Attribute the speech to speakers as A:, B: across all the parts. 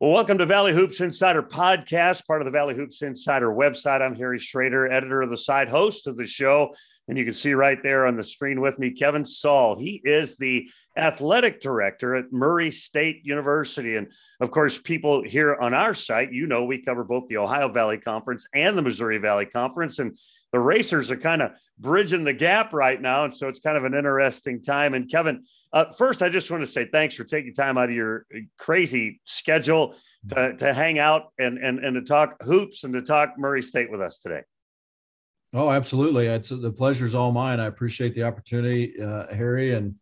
A: Well, welcome to Valley Hoops Insider Podcast, part of the Valley Hoops Insider website. I'm Harry Schroeder, editor of the site, host of the show. And you can see right there on the screen with me, Kevin Saal. He is the athletic director at Murray State University. And of course, people here on our site, you know, we cover both the Ohio Valley Conference and the Missouri Valley Conference. And the Racers are kind of bridging the gap right now. And so it's kind of an interesting time. And Kevin, uh, first, I just want to say thanks for taking time out of your crazy schedule to, to hang out and, and, and to talk hoops and to talk Murray State with us today.
B: Oh, absolutely. It's the pleasure's all mine. I appreciate the opportunity, uh, Harry, and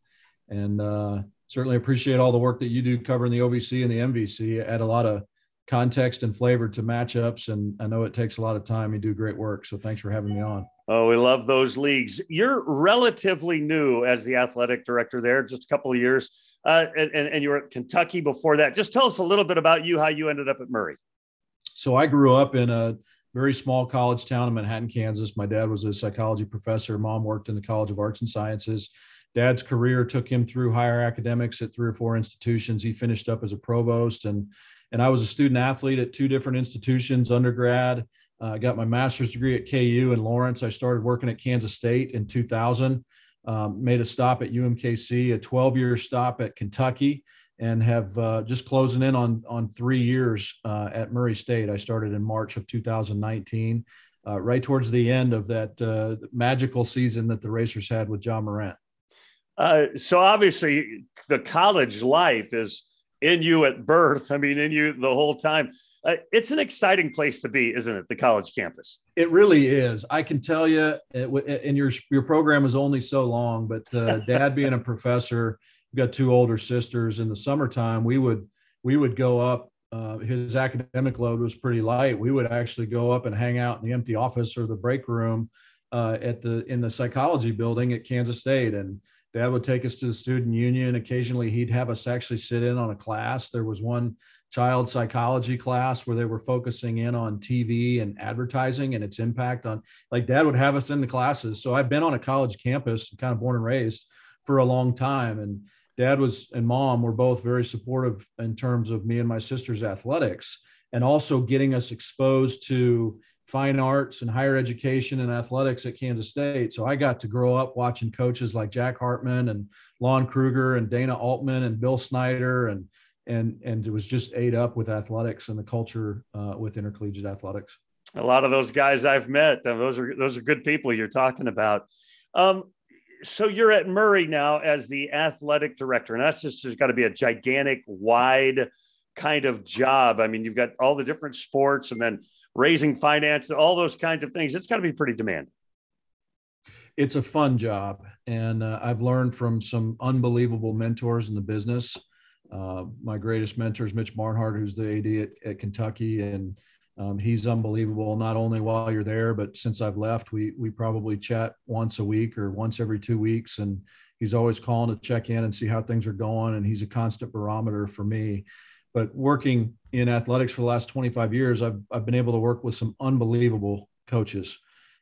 B: and uh, certainly appreciate all the work that you do covering the OVC and the MVC. Add a lot of context and flavor to matchups, and I know it takes a lot of time. You do great work, so thanks for having me on.
A: Oh, we love those leagues. You're relatively new as the athletic director there, just a couple of years, uh, and, and you were at Kentucky before that. Just tell us a little bit about you, how you ended up at Murray.
B: So I grew up in a very small college town in Manhattan, Kansas. My dad was a psychology professor. Mom worked in the College of Arts and Sciences. Dad's career took him through higher academics at three or four institutions. He finished up as a provost, and and I was a student athlete at two different institutions, undergrad uh, I got my master's degree at KU in Lawrence. I started working at Kansas State in 2000. Um, made a stop at UMKC, a 12 year stop at Kentucky, and have uh, just closing in on on three years uh, at Murray State. I started in March of 2019, uh, right towards the end of that uh, magical season that the Racers had with Ja Morant.
A: Uh, so obviously, the college life is in you at birth. I mean, in you the whole time uh, it's an exciting place to be, isn't it? The college campus.
B: It really is. I can tell you, it, and your your program is only so long, but uh, Dad being a professor, we've got two older sisters. In the summertime, we would we would go up. Uh, his academic load was pretty light. We would actually go up and hang out in the empty office or the break room uh, at the in the psychology building at Kansas State, and Dad would take us to the student union. Occasionally, he'd have us actually sit in on a class. There was one child psychology class where they were focusing in on TV and advertising and its impact on, like, Dad would have us in the classes. So I've been on a college campus, kind of born and raised, for a long time. And Dad was and Mom were both very supportive in terms of me and my sister's athletics and also getting us exposed to fine arts and higher education and athletics at Kansas State. So I got to grow up watching coaches like Jack Hartman and Lon Kruger and Dana Altman and Bill Snyder and and and it was just ate up with athletics and the culture uh, with intercollegiate athletics.
A: A lot of those guys I've met, uh, those are those are good people you're talking about. Um, so you're at Murray now as the athletic director, and that's just there's got to be a gigantic, wide kind of job. I mean, you've got all the different sports, and then raising finance, all those kinds of things. It's got to be pretty demanding.
B: It's a fun job. And uh, I've learned from some unbelievable mentors in the business. Uh, my greatest mentor is Mitch Barnhart, who's the AD at, at Kentucky. And um, he's unbelievable, not only while you're there, but since I've left, we, we probably chat once a week or once every two weeks. And he's always calling to check in and see how things are going. And he's a constant barometer for me. But working in athletics for the last 25 years, I've, I've been able to work with some unbelievable coaches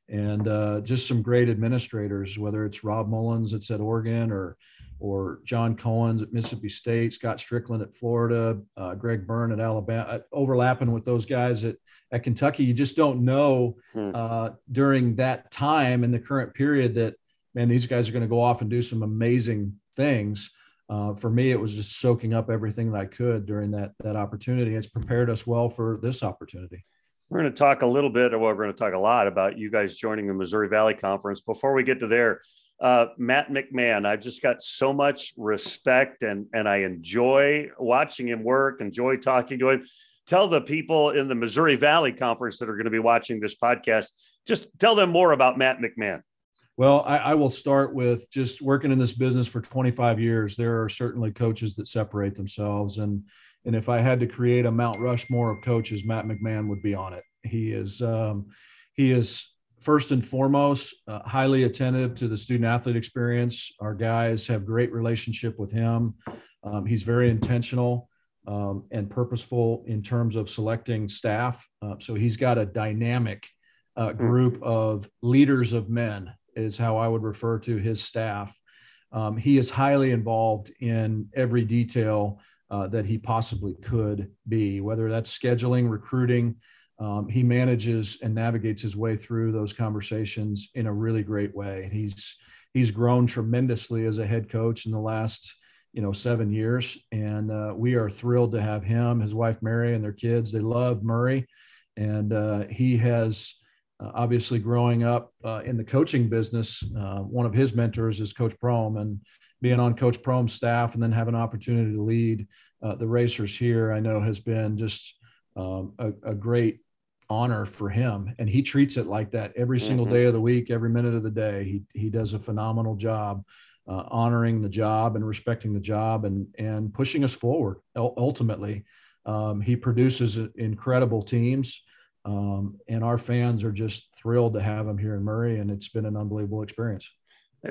B: and uh, just some great administrators, whether it's Rob Mullens that's at Oregon or or John Cohen's at Mississippi State, Scott Stricklin at Florida, uh, Greg Byrne at Alabama, uh, overlapping with those guys at, at Kentucky. You just don't know hmm. uh, during that time in the current period that, man, these guys are going to go off and do some amazing things uh, for me, it was just soaking up everything that I could during that that opportunity. It's prepared us well for this opportunity.
A: We're going to talk a little bit, or we're going to talk a lot about you guys joining the Missouri Valley Conference. Before we get to there, uh, Matt McMahon, I've just got so much respect and and I enjoy watching him work, enjoy talking to him. Tell the people in the Missouri Valley Conference that are going to be watching this podcast, just tell them more about Matt McMahon.
B: Well, I, I, will start with just working in this business for 25 years. There are certainly coaches that separate themselves, and and if I had to create a Mount Rushmore of coaches, Matt McMahon would be on it. He is um, he is first and foremost uh, highly attentive to the student athlete experience. Our guys have great relationship with him. Um, he's very intentional um, and purposeful in terms of selecting staff. Uh, so he's got a dynamic uh, hmm. group of leaders of men is how I would refer to his staff. Um, he is highly involved in every detail uh, that he possibly could be, whether that's scheduling, recruiting. Um, he manages and navigates his way through those conversations in a really great way. He's he's grown tremendously as a head coach in the last you know seven years, and uh, we are thrilled to have him, his wife Mary, and their kids. They love Murray, and uh, he has. Uh, obviously, growing up uh, in the coaching business, uh, one of his mentors is Coach Prohm, and being on Coach Prohm's staff and then have an opportunity to lead uh, the racers here, I know has been just um, a, a, great honor for him. And he treats it like that every single mm-hmm. day of the week, every minute of the day. He, he does a phenomenal job uh, honoring the job and respecting the job and, and pushing us forward. Ultimately, um, he produces incredible teams. Um, and our fans are just thrilled to have him here in Murray, and it's been an unbelievable experience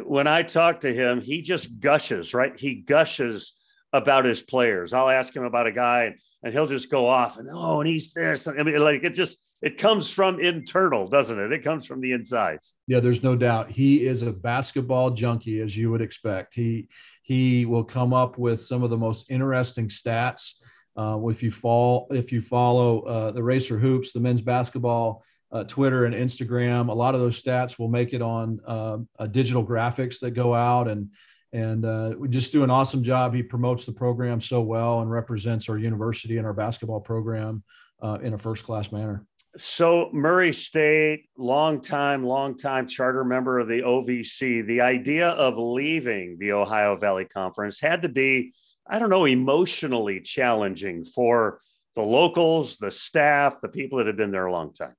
A: when I talk to him, he just gushes, right? He gushes about his players. I'll ask him about a guy and he'll just go off and oh, and he's this. I mean, like it just it comes from internal, doesn't it? It comes from the insides.
B: Yeah, there's no doubt. He is a basketball junkie, as you would expect. He he will come up with some of the most interesting stats. Uh, if you fall, if you follow uh, the Racer Hoops, the men's basketball uh, Twitter and Instagram. A lot of those stats will make it on uh, digital graphics that go out, and and uh, we just do an awesome job. He promotes the program so well and represents our university and our basketball program uh, in a first class manner.
A: So Murray State, long time, long time charter member of the OVC. The idea of leaving the Ohio Valley Conference had to be, I don't know, emotionally challenging for the locals, the staff, the people that have been there a long time.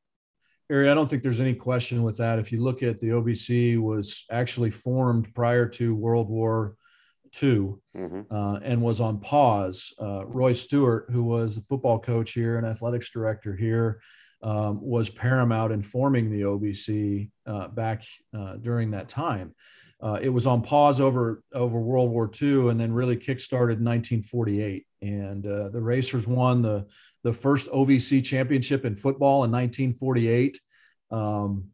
B: Harry, I don't think there's any question with that. If you look at the OVC was actually formed prior to World War II mm-hmm. uh, and was on pause. Uh, Roy Stewart, who was a football coach here and athletics director here, um, was paramount in forming the OVC uh, back uh, during that time. Uh, it was on pause over over World War II and then really kickstarted in 1948. And uh, the Racers won the the first OVC championship in football in 1948. Um,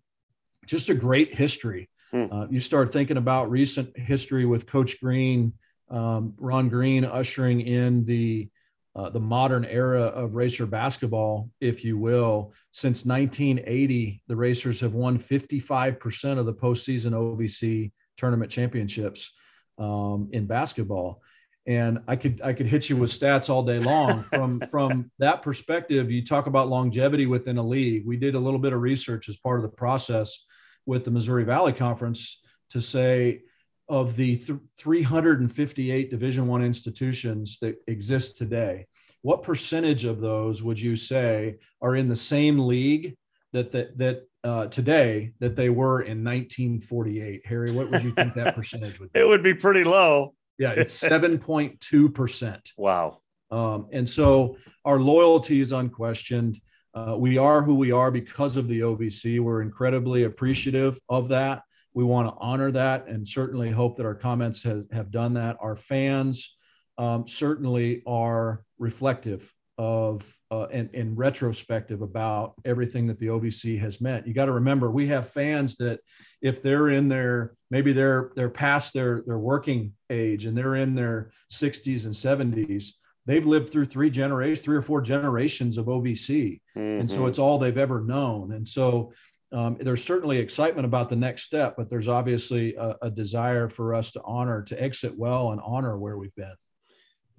B: just a great history. Hmm. Uh, you start thinking about recent history with Coach Greene, um, Ron Greene ushering in the uh, the modern era of racer basketball, if you will. Since 1980, the Racers have won 55% of the postseason OVC tournament championships um, in basketball and I could I could hit you with stats all day long. From from that perspective, you talk about longevity within a league. We did a little bit of research as part of the process with the Missouri Valley Conference to say of the th- 358 Division One institutions that exist today, what percentage of those would you say are in the same league that that that uh, today that they were in 1948? Harry, what would you think that percentage would
A: be? It would be pretty low.
B: Yeah, it's 7.2%.
A: Wow.
B: Um, and so our loyalty is unquestioned. Uh, we are who we are because of the OVC. We're incredibly appreciative of that. We want to honor that and certainly hope that our comments have, have done that. Our fans um, certainly are reflective of uh, and, and retrospective about everything that the OVC has meant. You got to remember, we have fans that if they're in their maybe they're they're past their their working age and they're in their 60s and 70s, they've lived through three generations, three or four generations of OVC, mm-hmm. and so mm-hmm. it's all they've ever known. And so um, there's certainly excitement about the next step, but there's obviously a, a desire for us to honor, to exit well and honor where we've been.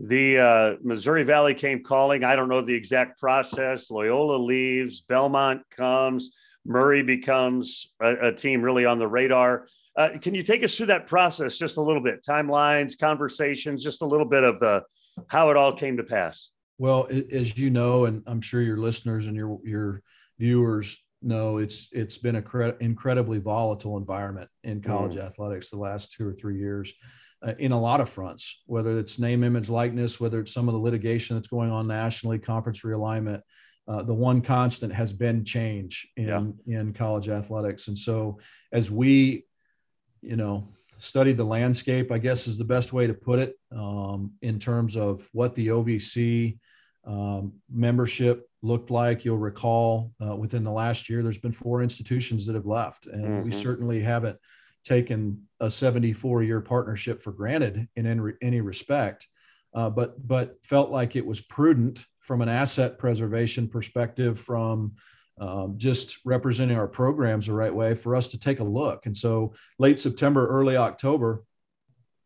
A: The uh, Missouri Valley came calling. I don't know the exact process. Loyola leaves, Belmont comes, Murray becomes a, a team really on the radar. Uh, can you take us through that process just a little bit? Timelines, conversations, just a little bit of the how it all came to pass.
B: Well, as you know, and I'm sure your listeners and your your viewers know, it's it's been a cre- incredibly volatile environment in college mm. athletics the last two or three years uh, in a lot of fronts, whether it's name, image, likeness, whether it's some of the litigation that's going on nationally, conference realignment. Uh, the one constant has been change in yeah. in college athletics, and so as we, you know, studied the landscape, I guess is the best way to put it, um, in terms of what the OVC um, membership looked like. You'll recall uh, within the last year, there's been four institutions that have left, and mm-hmm. we certainly haven't taken a 74 year partnership for granted in any, any respect. uh, but but felt like it was prudent from an asset preservation perspective, from um, just representing our programs the right way for us to take a look. And so late September, early October,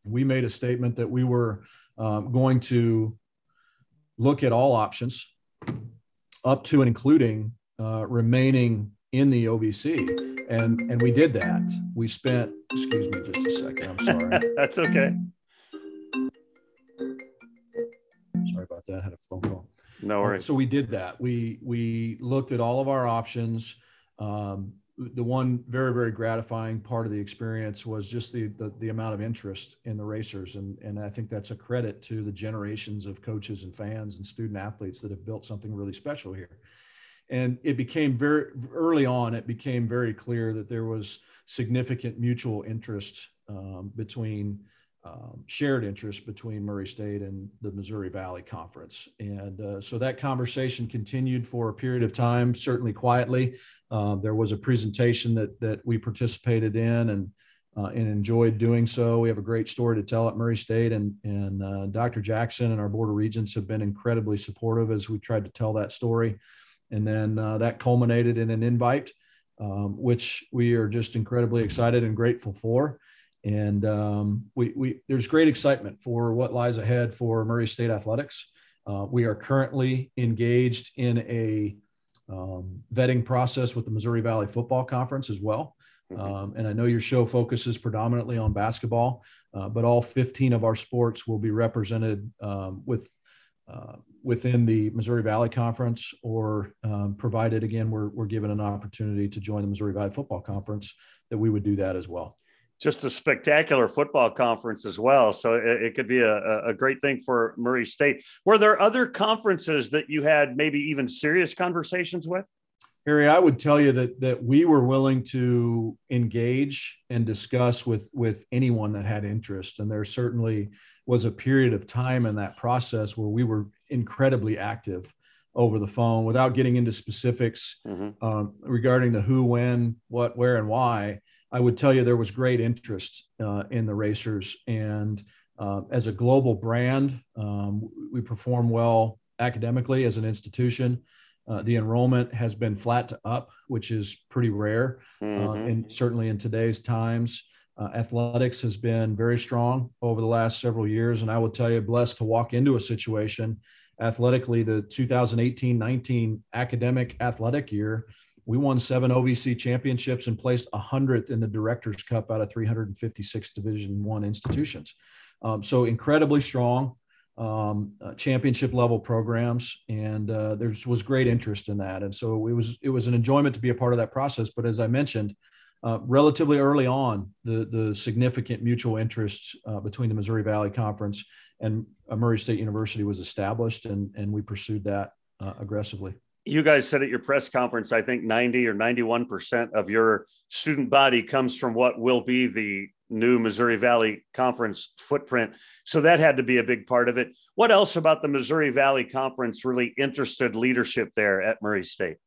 B: we made a statement that we were um, going to look at all options up to and including uh, remaining in the OVC. And, and we did that. We spent, excuse me just a second. I'm sorry.
A: That's okay.
B: Sorry about that. I had a phone call.
A: No worries.
B: So we did that. We we looked at all of our options. Um, the one very very gratifying part of the experience was just the, the, the amount of interest in the racers and and I think that's a credit to the generations of coaches and fans and student athletes that have built something really special here and it became very early on it became very clear that there was significant mutual interest um, between um, shared interest between Murray State and the Missouri Valley Conference. And uh, so that conversation continued for a period of time, certainly quietly. Uh, there was a presentation that, that we participated in and, uh, and enjoyed doing so. We have a great story to tell at Murray State, and, and uh, Dr. Jackson and our Board of Regents have been incredibly supportive as we tried to tell that story. And then uh, that culminated in an invite, um, which we are just incredibly excited and grateful for and um, we, we there's great excitement for what lies ahead for Murray State athletics. Uh, we are currently engaged in a um, vetting process with the Missouri Valley Football Conference as well. Mm-hmm. Um, and I know your show focuses predominantly on basketball, uh, but all 15 of our sports will be represented um, with within the Missouri Valley Conference, or um, provided again we're, we're given an opportunity to join the Missouri Valley Football Conference, that we would do that as well
A: just a spectacular football conference as well. So it, it, could be a, a great thing for Murray State. Were there other conferences that you had maybe even serious conversations with?
B: Harry, I would tell you that that we were willing to engage and discuss with with anyone that had interest, and there certainly was a period of time in that process where we were incredibly active over the phone without getting into specifics mm-hmm. um, regarding the who, when, what, where, and why. I would tell you there was great interest uh, in the racers. And uh, as a global brand, um, we perform well academically as an institution. Uh, the enrollment has been flat to up, which is pretty rare, uh, mm-hmm. and certainly in today's times. Uh, athletics has been very strong over the last several years, and I will tell you, blessed to walk into a situation athletically, the 2018-19 academic athletic year we won seven OVC championships and placed 100th in the Directors Cup out of 356 Division One institutions. Um, so incredibly strong um, uh, championship level programs, and uh, there was great interest in that. And so it was it was an enjoyment to be a part of that process. But as I mentioned, uh, relatively early on, the the significant mutual interests uh, between the Missouri Valley Conference and uh, Murray State University was established, and and we pursued that uh, aggressively
A: you guys said at your press conference, I think 90 or 91% of your student body comes from what will be the new Missouri Valley Conference footprint. So that had to be a big part of it. What else about the Missouri Valley Conference really interested leadership there at Murray State?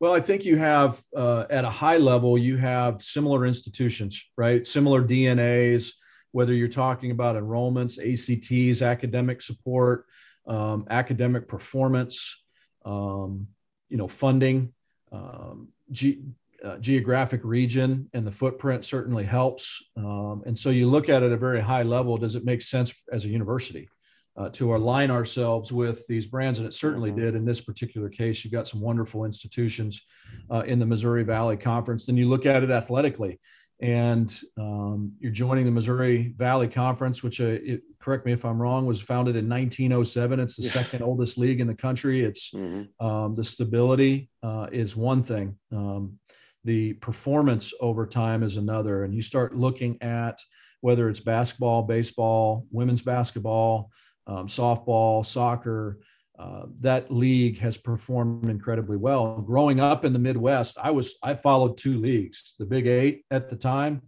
B: Well, I think you have, uh, at a high level, you have similar institutions, right? Similar DNAs, whether you're talking about enrollments, ACTs, academic support, um, academic performance. Um, you know, funding, um, ge- uh, geographic region, and the footprint certainly helps. Um, and so you look at it at a very high level. Does it make sense as a university uh, to align ourselves with these brands? And it certainly mm-hmm. did in this particular case. You've got some wonderful institutions uh, in the Missouri Valley Conference. Then you look at it athletically and um, you're joining the Missouri Valley Conference, which, uh, it, correct me if I'm wrong, was founded in 1907. It's the yeah. second oldest league in the country. It's mm-hmm. um, the stability uh, is one thing, um, the performance over time is another. And you start looking at whether it's basketball, baseball, women's basketball, um, softball, soccer, uh, that league has performed incredibly well. Growing up in the Midwest, I was I followed two leagues: the Big Eight at the time,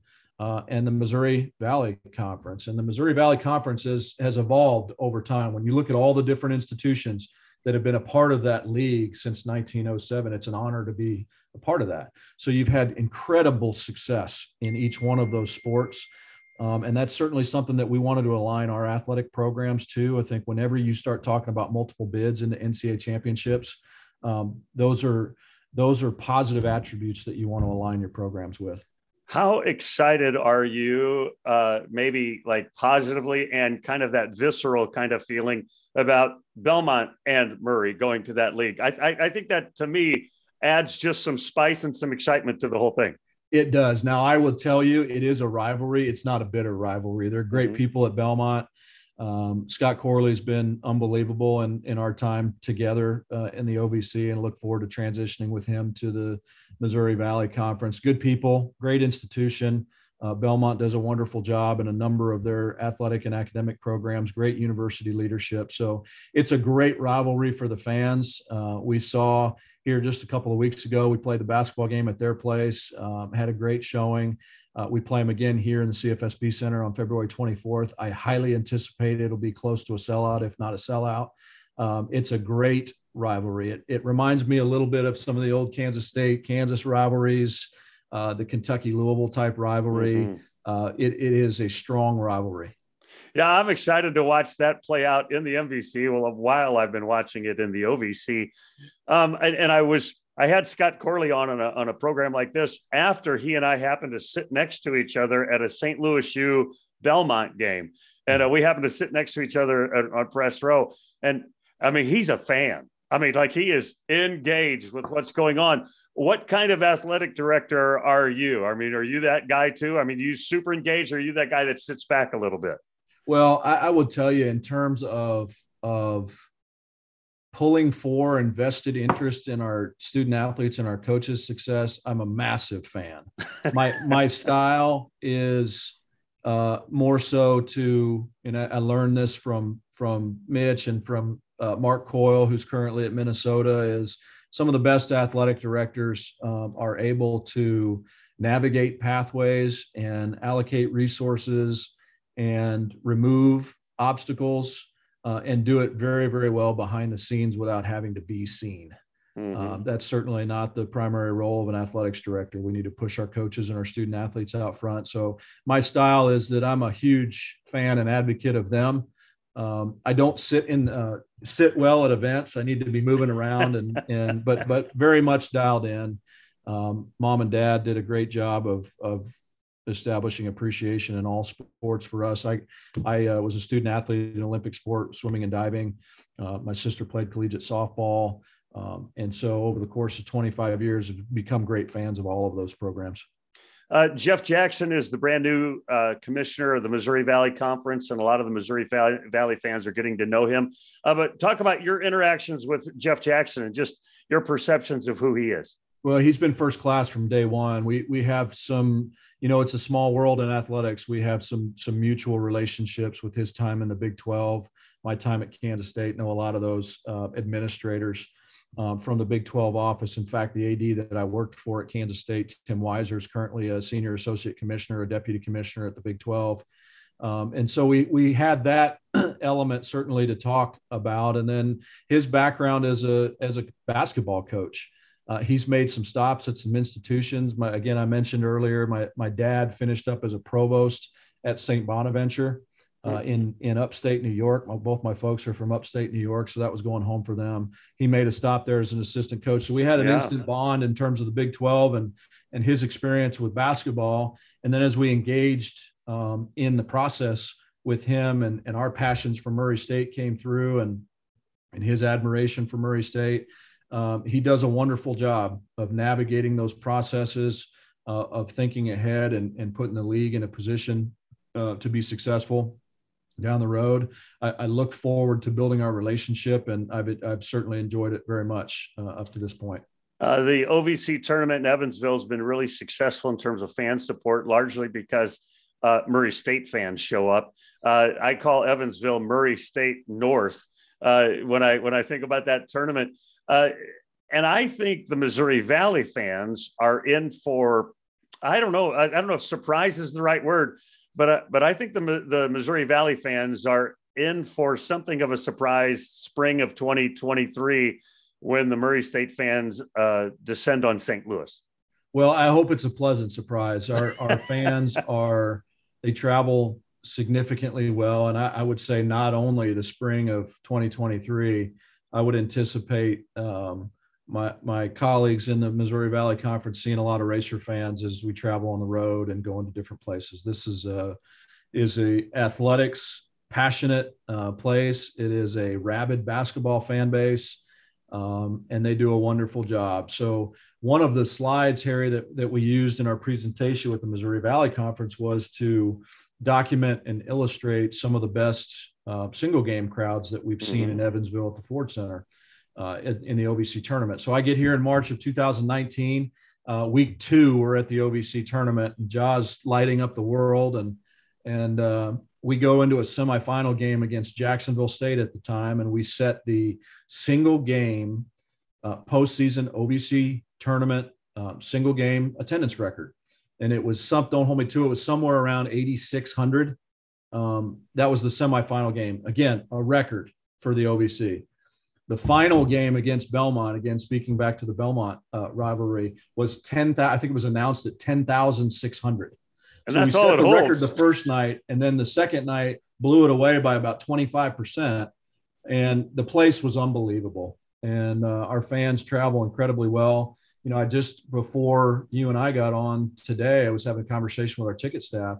B: uh, and the Missouri Valley Conference. And the Missouri Valley Conference is, has evolved over time. When you look at all the different institutions that have been a part of that league since 1907, it's an honor to be a part of that. So you've had incredible success in each one of those sports. Um, and that's certainly something that we wanted to align our athletic programs to. I think whenever you start talking about multiple bids into NCAA championships, um, those are those are positive attributes that you want to align your programs with.
A: How excited are you, uh, maybe like positively and kind of that visceral kind of feeling about Belmont and Murray going to that league? I, I, I think that to me adds just some spice and some excitement to the whole thing.
B: It does. Now, I will tell you, it is a rivalry. It's not a bitter rivalry. They're great mm-hmm. people at Belmont. Um, Scott Corley's been unbelievable in, in our time together uh, in the OVC and look forward to transitioning with him to the Missouri Valley Conference. Good people, great institution. Uh, Belmont does a wonderful job in a number of their athletic and academic programs, great university leadership. So it's a great rivalry for the fans. Uh, we saw here just a couple of weeks ago, we played the basketball game at their place, um, had a great showing. Uh, we play them again here in the CFSB Center on February 24th. I highly anticipate it'll be close to a sellout, if not a sellout. Um, it's a great rivalry. It, it reminds me a little bit of some of the old Kansas State, Kansas rivalries uh, the Kentucky Louisville type rivalry. Mm-hmm. Uh, it, it is a strong rivalry.
A: Yeah, I'm excited to watch that play out in the MVC. Well, while I've been watching it in the OVC, um, and, and, I was I had Scott Corley on on a, on a program like this after he and I happened to sit next to each other at a St. Louis U Belmont game, and uh, we happened to sit next to each other at, on press row. And I mean, he's a fan. I mean, like he is engaged with what's going on what kind of athletic director are you? I mean, are you that guy too? I mean, you super engaged, or are you that guy that sits back a little bit?
B: Well, I, I would tell you in terms of of pulling for invested interest in our student athletes and our coaches' success, I'm a massive fan. my my style is uh, more so to, and I, I learned this from from Mitch and from uh, Mark Coyle, who's currently at Minnesota, is some of the best athletic directors um, are able to navigate pathways and allocate resources and remove obstacles uh, and do it very, very well behind the scenes without having to be seen. Mm-hmm. Um, that's certainly not the primary role of an athletics director. We need to push our coaches and our student athletes out front. So, my style is that I'm a huge fan and advocate of them. Um, I don't sit in uh, sit well at events. I need to be moving around and and but but very much dialed in. Um, mom and dad did a great job of of establishing appreciation in all sports for us. I I uh, was a student athlete in Olympic sport, swimming and diving. Uh, my sister played collegiate softball, um, and so over the course of 25 years, have become great fans of all of those programs.
A: Uh, Jeff Jackson is the brand new uh, commissioner of the Missouri Valley Conference, and a lot of the Missouri Valley fans are getting to know him. Uh, but talk about your interactions with Jeff Jackson and just your perceptions of who he is.
B: Well, he's been first class from day one. We we have some, you know, it's a small world in athletics. We have some some mutual relationships with his time in the Big 12, my time at Kansas State. Know a lot of those uh, administrators um, from the Big 12 office. In fact, the AD that I worked for at Kansas State, Tim Weiser, is currently a senior associate commissioner, a deputy commissioner at the Big 12. Um, and so we we had that element certainly to talk about, and then his background as a as a basketball coach. Uh, he's made some stops at some institutions. My, again, I mentioned earlier, my my dad finished up as a provost at St. Bonaventure uh, in in upstate New York. Both my folks are from upstate New York, so that was going home for them. He made a stop there as an assistant coach, so we had an yeah. instant bond in terms of the Big Twelve and and his experience with basketball. And then as we engaged um, in the process with him, and and our passions for Murray State came through, and and his admiration for Murray State. Um, he does a wonderful job of navigating those processes, uh, of thinking ahead and, and putting the league in a position uh, to be successful down the road. I, I, look forward to building our relationship, and I've I've certainly enjoyed it very much uh, up to this point.
A: Uh, the OVC tournament in Evansville has been really successful in terms of fan support, largely because uh, Murray State fans show up. Uh, I call Evansville Murray State North uh, when I when I think about that tournament, uh, and I think the Missouri Valley fans are in for. I don't know. I, I don't know if surprise is the right word, but uh, but I think the the Missouri Valley fans are in for something of a surprise spring of 2023 when the Murray State fans uh, descend on St. Louis.
B: Well, I hope it's a pleasant surprise. Our our fans are they travel significantly well. And I, I, would say not only the spring of 2023, I would anticipate um, my my colleagues in the Missouri Valley Conference seeing a lot of racer fans as we travel on the road and going to different places. This is a is a athletics passionate uh, place. It is a rabid basketball fan base, um, and they do a wonderful job. So one of the slides, Harry, that that we used in our presentation with the Missouri Valley Conference was to document and illustrate some of the best uh, single game crowds that we've seen mm-hmm. in Evansville at the Ford Center uh, in, in, the OVC tournament. So I get here in March of 2019. Uh, week two, we're at the OVC tournament, and Ja's lighting up the world, and and uh, we go into a semifinal game against Jacksonville State at the time, and we set the single game uh, postseason OVC tournament uh, single game attendance record, and it was some. Don't hold me to it. Was somewhere around 8,600. Um, that was the semifinal game. Again, a record for the OVC. The final game against Belmont, again speaking back to the Belmont uh, rivalry, was ten. I think it was announced at ten thousand six hundred.
A: And so that's we set the holds. record
B: the first night, and then the second night blew it away by about twenty five percent, and the place was unbelievable. And uh, our fans travel incredibly well. You know, I just before you and I got on today, I was having a conversation with our ticket staff.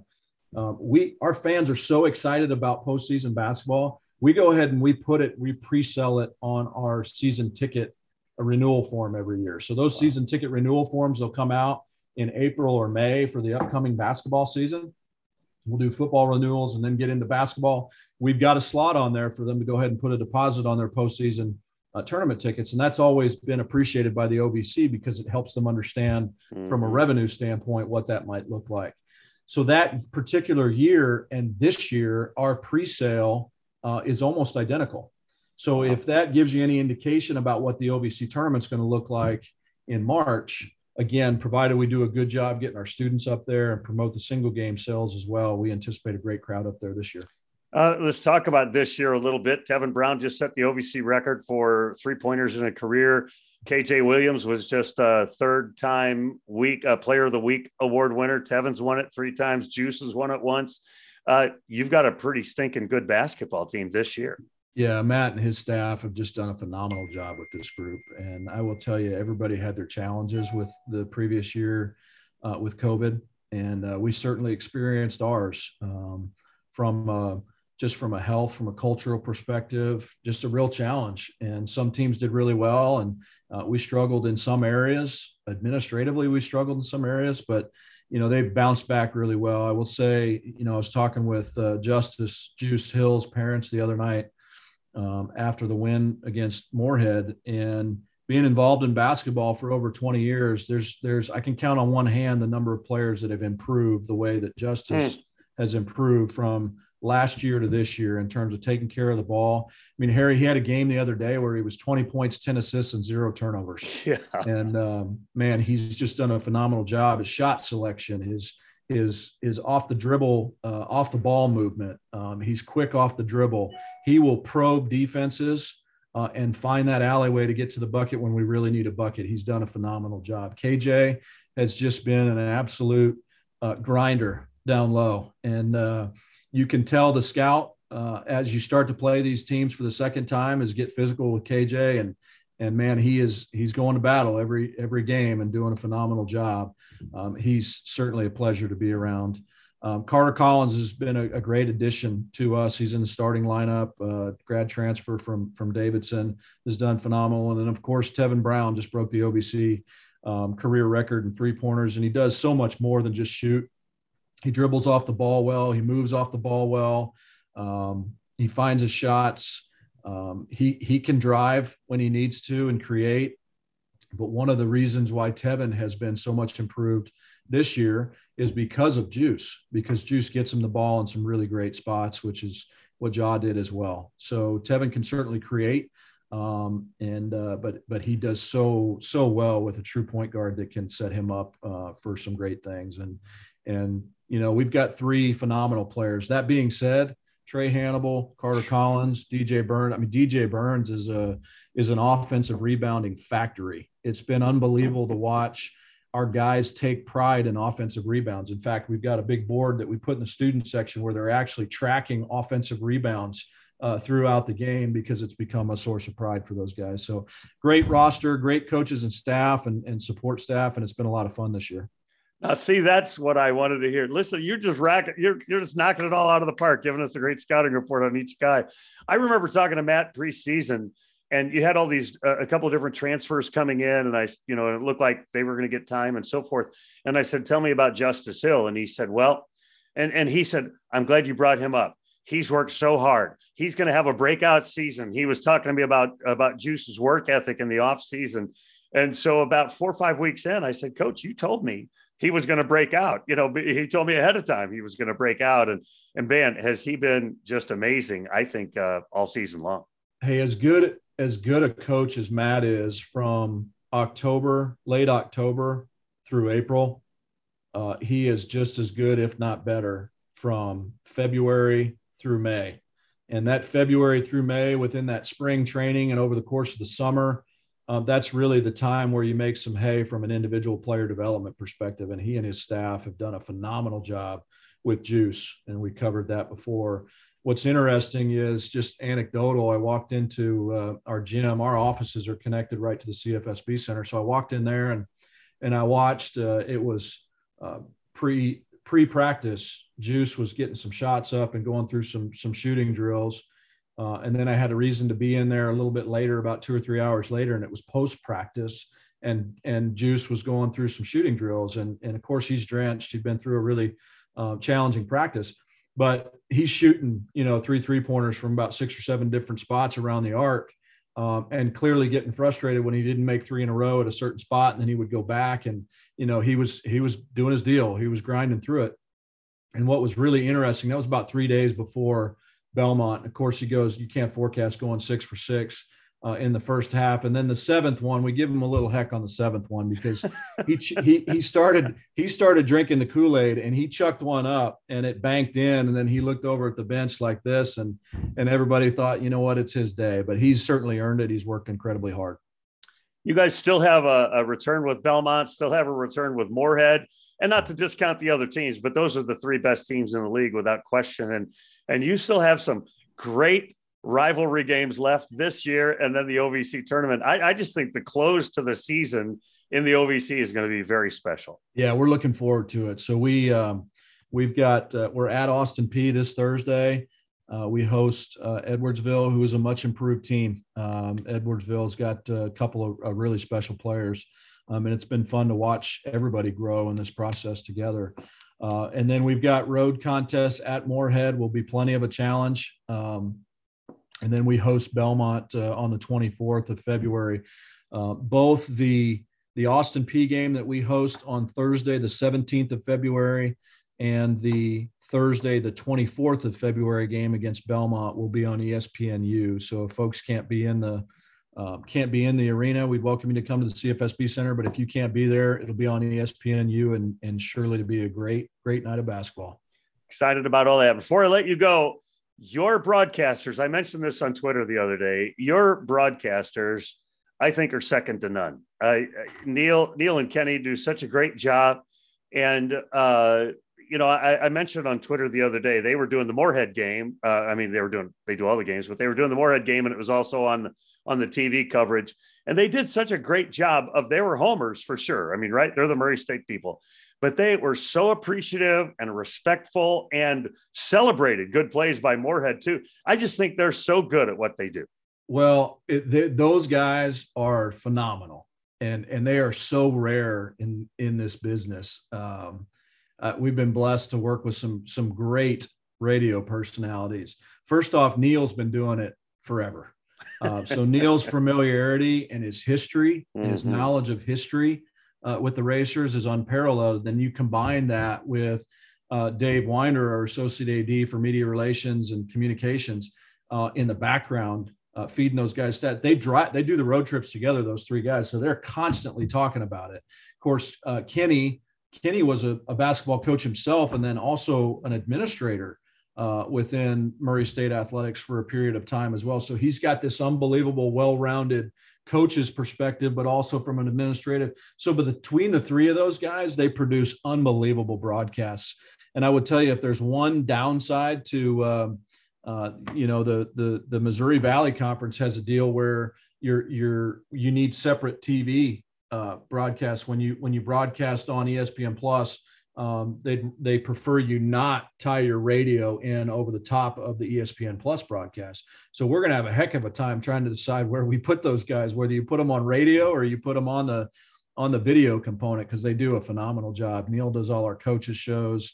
B: Um, we our fans are so excited about postseason basketball we go ahead and we put it, we pre-sell it on our season ticket renewal form every year. So those wow. season ticket renewal forms will come out in April or May for the upcoming basketball season. We'll do football renewals and then get into basketball. We've got a slot on there for them to go ahead and put a deposit on their postseason uh, tournament tickets. And that's always been appreciated by the OVC because it helps them understand mm-hmm. from a mm-hmm. revenue standpoint what that might look like. So that particular year and this year, our pre sale uh, is almost identical. So if that gives you any indication about what the OVC tournament's going to look like in March, again, provided we do a good job getting our students up there and promote the single game sales as well, we anticipate a great crowd up there this year.
A: Uh, let's talk about this year a little bit. Tevin Brown just set the OVC record for three pointers in a career. KJ Williams was just a third time week uh, player of the week award winner. Tevin's won it three times. Juice has won it once uh, you've got a pretty stinking good basketball team this year.
B: Yeah, Matt and his staff have just done a phenomenal job with this group. And I will tell you, everybody had their challenges with the previous year uh, with COVID. And uh, we certainly experienced ours um, from uh, just from a health, from a cultural perspective, just a real challenge. And some teams did really well, and uh, we struggled in some areas. Administratively, we struggled in some areas, but you know they've bounced back really well. I will say, you know, I was talking with uh, Justice Juice Hill's parents the other night um, after the win against Morehead, and being involved in basketball for over 20 years, there's there's I can count on one hand the number of players that have improved the way that Justice mm. has improved from last year to this year in terms of taking care of the ball. I mean, Harry, he had a game the other day where he was 20 points, 10 assists, and zero turnovers.
A: Yeah.
B: And um, man, he's just done a phenomenal job. His shot selection, his his his off the dribble, uh, off the ball movement. Um, he's quick off the dribble. He will probe defenses. Uh, and find that alleyway to get to the bucket when we really need a bucket. He's done a phenomenal job. KJ has just been an absolute uh, grinder down low, and uh, you can tell the scout uh, as you start to play these teams for the second time is get physical with KJ and and man he is he's going to battle every every game and doing a phenomenal job. Um, he's certainly a pleasure to be around. Um, Carter Collins has been a, a, great addition to us. He's in the starting lineup. Uh, grad transfer from from Davidson has done phenomenal, and then of course Tevin Brown just broke the OVC um, career record in three pointers, and he does so much more than just shoot he dribbles off the ball well. He moves off the ball well. Um, he finds his shots. Um, he he can drive when he needs to and create. But one of the reasons why Tevin has been so much improved this year is because of Juice, because Juice gets him the ball in some really great spots, which is what Ja did as well. So Tevin can certainly create, um, and uh, but but he does so so well with a true point guard that can set him up uh, for some great things. And and you know, we've got three phenomenal players. That being said, Trae Hannibal, Carter Collins, DJ Burns. I mean, DJ Burns is a is an offensive rebounding factory. It's been unbelievable to watch. our guys take pride in offensive rebounds. In fact, we've got a big board that we put in the student section where they're actually tracking offensive rebounds uh, throughout the game because it's become a source of pride for those guys. So great roster, great coaches and staff and, and support staff, and it's been a lot of fun this year.
A: Now, see, that's what I wanted to hear. Listen, you're just racking, you're you're just knocking it all out of the park, giving us a great scouting report on each guy. I remember talking to Matt preseason, and you had all these uh, a couple of different transfers coming in, and I, you know, it looked like they were going to get time and so forth. And I said, "Tell me about Justice Hill," and he said, "Well," and and he said, "I'm glad you brought him up. He's worked so hard. He's going to have a breakout season." He was talking to me about about Juice's work ethic in the off season. And so about four or five weeks in, I said, Coach, you told me he was going to break out. You know, he told me ahead of time he was going to break out. And and man, has he been just amazing? I think uh, all season long.
B: Hey, as good as good a coach as Matt is from October, late October through April, uh, he is just as good, if not better, from February through May. And that February through May, within that spring training and over the course of the summer, um, that's really the time where you make some hay from an individual player development perspective. And he and his staff have done a phenomenal job with Juice, and we covered that before. What's interesting is just anecdotal. I walked into uh, our gym. Our offices are connected right to the CFSB Center, so I walked in there and and I watched. Uh, it was uh, pre pre practice. Juice was getting some shots up and going through some some shooting drills uh, and then I had a reason to be in there a little bit later, about two or three hours later, and it was post practice. And and Juice was going through some shooting drills, and and of course he's drenched. He'd been through a really uh, challenging practice, but he's shooting you know three three pointers from about six or seven different spots around the arc, um, and clearly getting frustrated when he didn't make three in a row at a certain spot, and then he would go back, and you know he was he was doing his deal. He was grinding through it. And what was really interesting, that was about three days before Belmont. Of course, he goes, you can't forecast going six for six uh, in the first half. And then the seventh one, we give him a little heck on the seventh one because he, he, he started, he started drinking the Kool-Aid and he chucked one up and it banked in. And then he looked over at the bench like this and, and everybody thought, you know what, it's his day, but he's certainly earned it. He's worked incredibly hard.
A: You guys still have a, a return with Belmont, still have a return with Morehead and not to discount the other teams, but those are the three best teams in the league without question. And and you still have some great rivalry games left this year and then the OVC tournament. I, I just think the close to the season in the OVC is going to be very special.
B: Yeah, we're looking forward to it. So we um, we've got uh, we're at Austin Peay this Thursday. Uh, we host uh, Edwardsville, who is a much improved team. Um, Edwardsville's got a couple of uh, really special players, um, and it's been fun to watch everybody grow in this process together. Uh, and then we've got road contests at Morehead. Will be plenty of a challenge. Um, and then we host Belmont uh, on the 24th of February. Uh, both the the Austin Peay game that we host on Thursday, the 17th of February, and the Thursday, the 24th of February game against Belmont will be on ESPNU. So if folks can't be in the um, can't be in the arena, we'd welcome you to come to the CFSB Center. But if you can't be there, it'll be on ESPNU and, and surely to be a great, great night of basketball.
A: Excited about all that. Before I let you go, your broadcasters, I mentioned this on Twitter the other day, your broadcasters, I think, are second to none. Uh, Neil, Neil and Kenny do such a great job. And, uh, you know, I, I, mentioned on Twitter the other day, they were doing the Morehead game. Uh, I mean, they were doing, they do all the games, but they were doing the Morehead game and it was also on on the TV coverage. And they did such a great job of they were homers for sure. I mean, right? They're the Murray State people, but they were so appreciative and respectful and celebrated good plays by Morehead too. I just think they're so good at what they do.
B: Well, it, they, those guys are phenomenal, and and they are so rare in in this business. Um, uh, we've been blessed to work with some some great radio personalities. First off, Neil's been doing it forever. Uh, so Neil's familiarity and his history, mm-hmm. his knowledge of history uh, with the racers is unparalleled. Then you combine that with uh, Dave Winder, our associate AD for media relations and communications, uh, in the background, uh, feeding those guys that They drive, they do the road trips together. Those three guys, so they're constantly talking about it. Of course, uh, Kenny. Kenny was a, a basketball coach himself, and then also an administrator uh, within Murray State Athletics for a period of time as well. So he's got this unbelievable, well-rounded coach's perspective, but also from an administrative. So, between the three of those guys, they produce unbelievable broadcasts. And I would tell you, if there's one downside to, um, uh, you know, the the the Missouri Valley Conference has a deal where you're you're you need separate TV uh, broadcasts when you when you broadcast on ESPN Plus um, they they prefer you not tie your radio in over the top of the ESPN Plus broadcast. So we're going to have a heck of a time trying to decide where we put those guys, whether you put them on radio or you put them on the on the video component because they do a phenomenal job. Neil does all our coaches shows.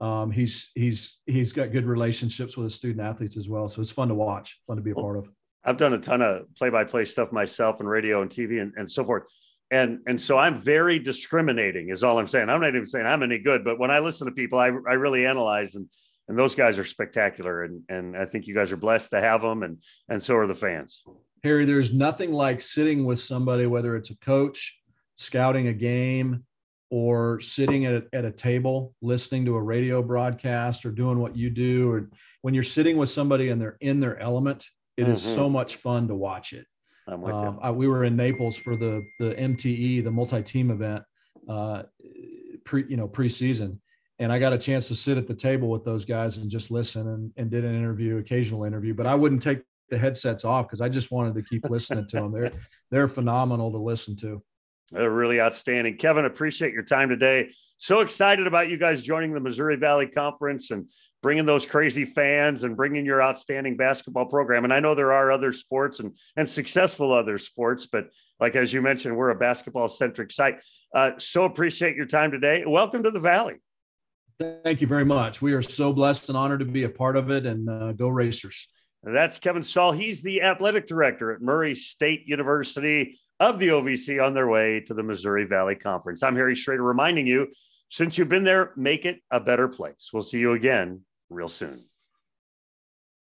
B: Um, he's he's he's got good relationships with his student athletes as well, so it's fun to watch, fun to be a part of.
A: I've done a ton of play-by-play stuff myself and radio and TV and, and so forth and and so i'm very discriminating is all i'm saying. I'm not even saying i'm any good but when i listen to people i, I really analyze and and those guys are spectacular and and i think you guys are blessed to have them and and so are the fans.
B: Harry there's nothing like sitting with somebody whether it's a coach scouting a game or sitting at a, at a table listening to a radio broadcast or doing what you do. Or when you're sitting with somebody and they're in their element it mm-hmm. is so much fun to watch it
A: I'm with um, you. I,
B: we were in Naples for the the MTE, the multi-team event, uh, pre you know preseason, and I got a chance to sit at the table with those guys and just listen and, and did an interview, occasional interview. But I wouldn't take the headsets off because I just wanted to keep listening to them. They're they're phenomenal to listen to.
A: They're really outstanding. Kevin, appreciate your time today. So excited about you guys joining the Missouri Valley Conference and bringing those crazy fans and bringing your outstanding basketball program. And I know there are other sports and, and successful other sports, but like as you mentioned, we're a basketball centric site. Uh, so appreciate your time today. Welcome to the Valley.
B: Thank you very much. We are so blessed and honored to be a part of it and uh, go Racers.
A: And that's Kevin Saal. He's the athletic director at Murray State University of the OVC on their way to the Missouri Valley Conference. I'm Harry Schroeder reminding you since you've been there, make it a better place. We'll see you again real soon.